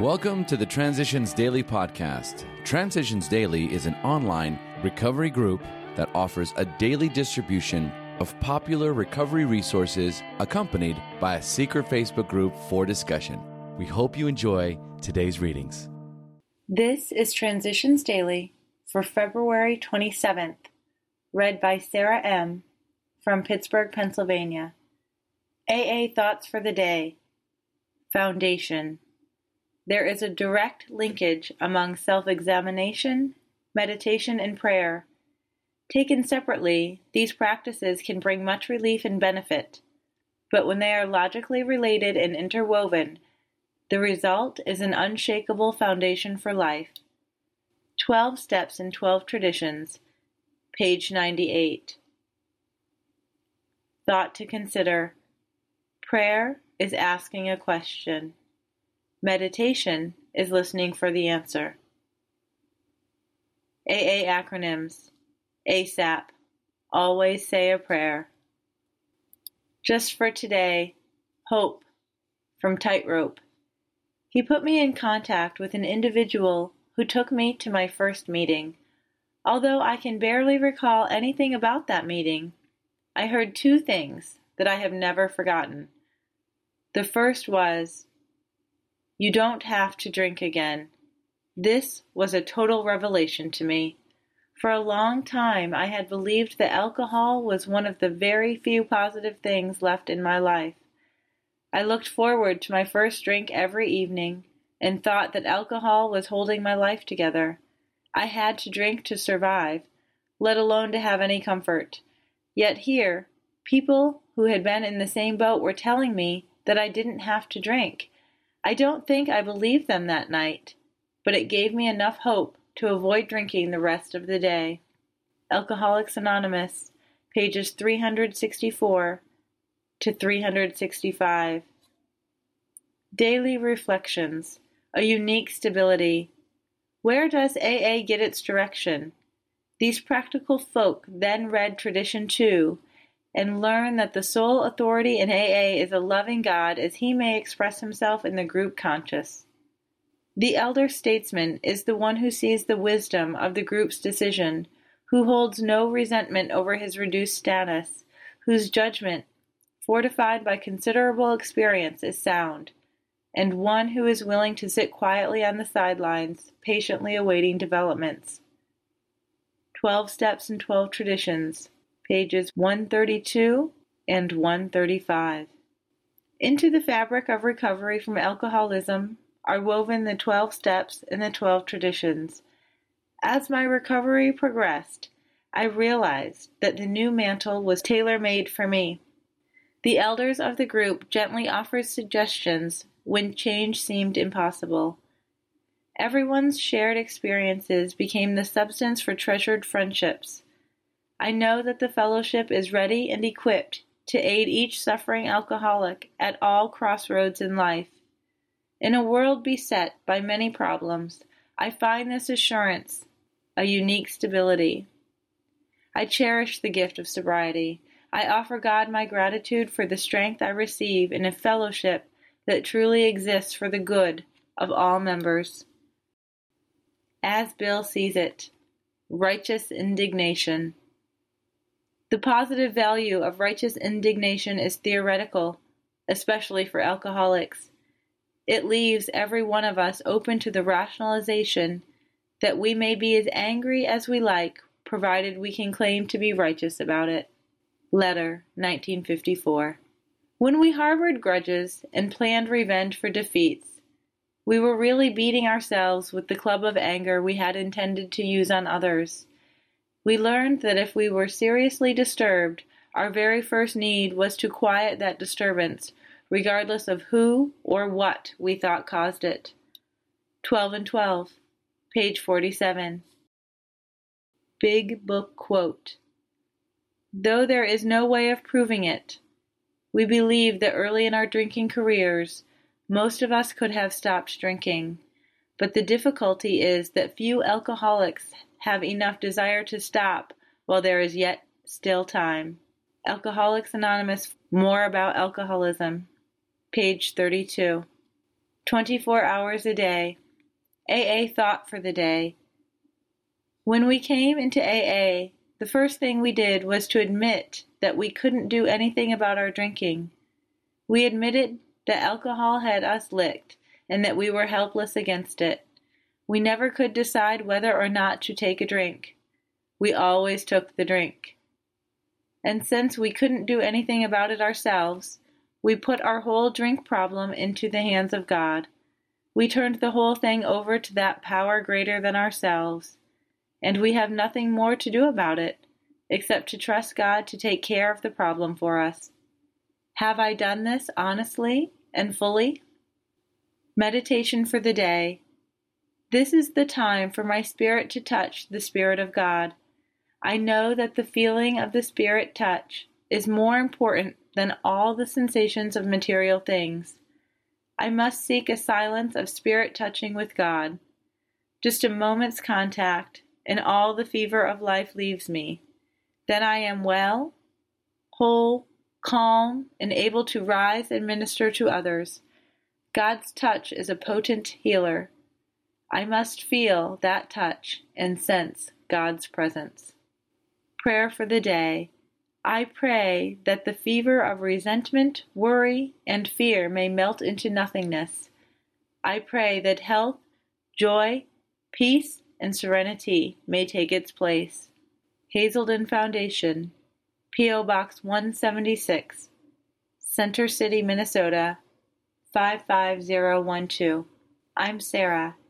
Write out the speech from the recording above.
Welcome to the Transitions Daily podcast. Transitions Daily is an online recovery group that offers a daily distribution of popular recovery resources accompanied by a secret Facebook group for discussion. We hope you enjoy today's readings. This is Transitions Daily for February 27th, read by Sarah M. from Pittsburgh, Pennsylvania. AA Thoughts for the Day Foundation there is a direct linkage among self-examination, meditation, and prayer. Taken separately, these practices can bring much relief and benefit, but when they are logically related and interwoven, the result is an unshakable foundation for life. 12 Steps and 12 Traditions, page 98. Thought to consider Prayer is asking a question. Meditation is listening for the answer. AA acronyms ASAP Always say a prayer. Just for today, Hope from Tightrope. He put me in contact with an individual who took me to my first meeting. Although I can barely recall anything about that meeting, I heard two things that I have never forgotten. The first was, you don't have to drink again. This was a total revelation to me. For a long time I had believed that alcohol was one of the very few positive things left in my life. I looked forward to my first drink every evening and thought that alcohol was holding my life together. I had to drink to survive, let alone to have any comfort. Yet here, people who had been in the same boat were telling me that I didn't have to drink. I don't think I believed them that night, but it gave me enough hope to avoid drinking the rest of the day. Alcoholics Anonymous, pages 364 to 365. Daily Reflections A Unique Stability. Where does AA get its direction? These practical folk then read Tradition 2 and learn that the sole authority in AA is a loving God as he may express himself in the group conscious. The elder statesman is the one who sees the wisdom of the group's decision, who holds no resentment over his reduced status, whose judgment, fortified by considerable experience, is sound, and one who is willing to sit quietly on the sidelines, patiently awaiting developments. Twelve Steps and Twelve Traditions pages 132 and 135. Into the fabric of recovery from alcoholism are woven the 12 steps and the 12 traditions. As my recovery progressed, I realized that the new mantle was tailor made for me. The elders of the group gently offered suggestions when change seemed impossible. Everyone's shared experiences became the substance for treasured friendships. I know that the fellowship is ready and equipped to aid each suffering alcoholic at all crossroads in life. In a world beset by many problems, I find this assurance a unique stability. I cherish the gift of sobriety. I offer God my gratitude for the strength I receive in a fellowship that truly exists for the good of all members. As Bill sees it, righteous indignation. The positive value of righteous indignation is theoretical, especially for alcoholics. It leaves every one of us open to the rationalization that we may be as angry as we like, provided we can claim to be righteous about it. Letter, 1954. When we harbored grudges and planned revenge for defeats, we were really beating ourselves with the club of anger we had intended to use on others. We learned that if we were seriously disturbed, our very first need was to quiet that disturbance, regardless of who or what we thought caused it. 12 and 12, page 47. Big Book Quote Though there is no way of proving it, we believe that early in our drinking careers, most of us could have stopped drinking. But the difficulty is that few alcoholics have enough desire to stop while there is yet still time. Alcoholics Anonymous More About Alcoholism, page 32. 24 hours a day. AA thought for the day. When we came into AA, the first thing we did was to admit that we couldn't do anything about our drinking. We admitted that alcohol had us licked and that we were helpless against it. We never could decide whether or not to take a drink. We always took the drink. And since we couldn't do anything about it ourselves, we put our whole drink problem into the hands of God. We turned the whole thing over to that power greater than ourselves, and we have nothing more to do about it except to trust God to take care of the problem for us. Have I done this honestly and fully? Meditation for the day. This is the time for my spirit to touch the Spirit of God. I know that the feeling of the Spirit touch is more important than all the sensations of material things. I must seek a silence of spirit touching with God. Just a moment's contact, and all the fever of life leaves me. Then I am well, whole, calm, and able to rise and minister to others. God's touch is a potent healer. I must feel that touch and sense God's presence. Prayer for the day. I pray that the fever of resentment, worry, and fear may melt into nothingness. I pray that health, joy, peace, and serenity may take its place. Hazelden Foundation, P.O. Box 176, Center City, Minnesota 55012. I'm Sarah,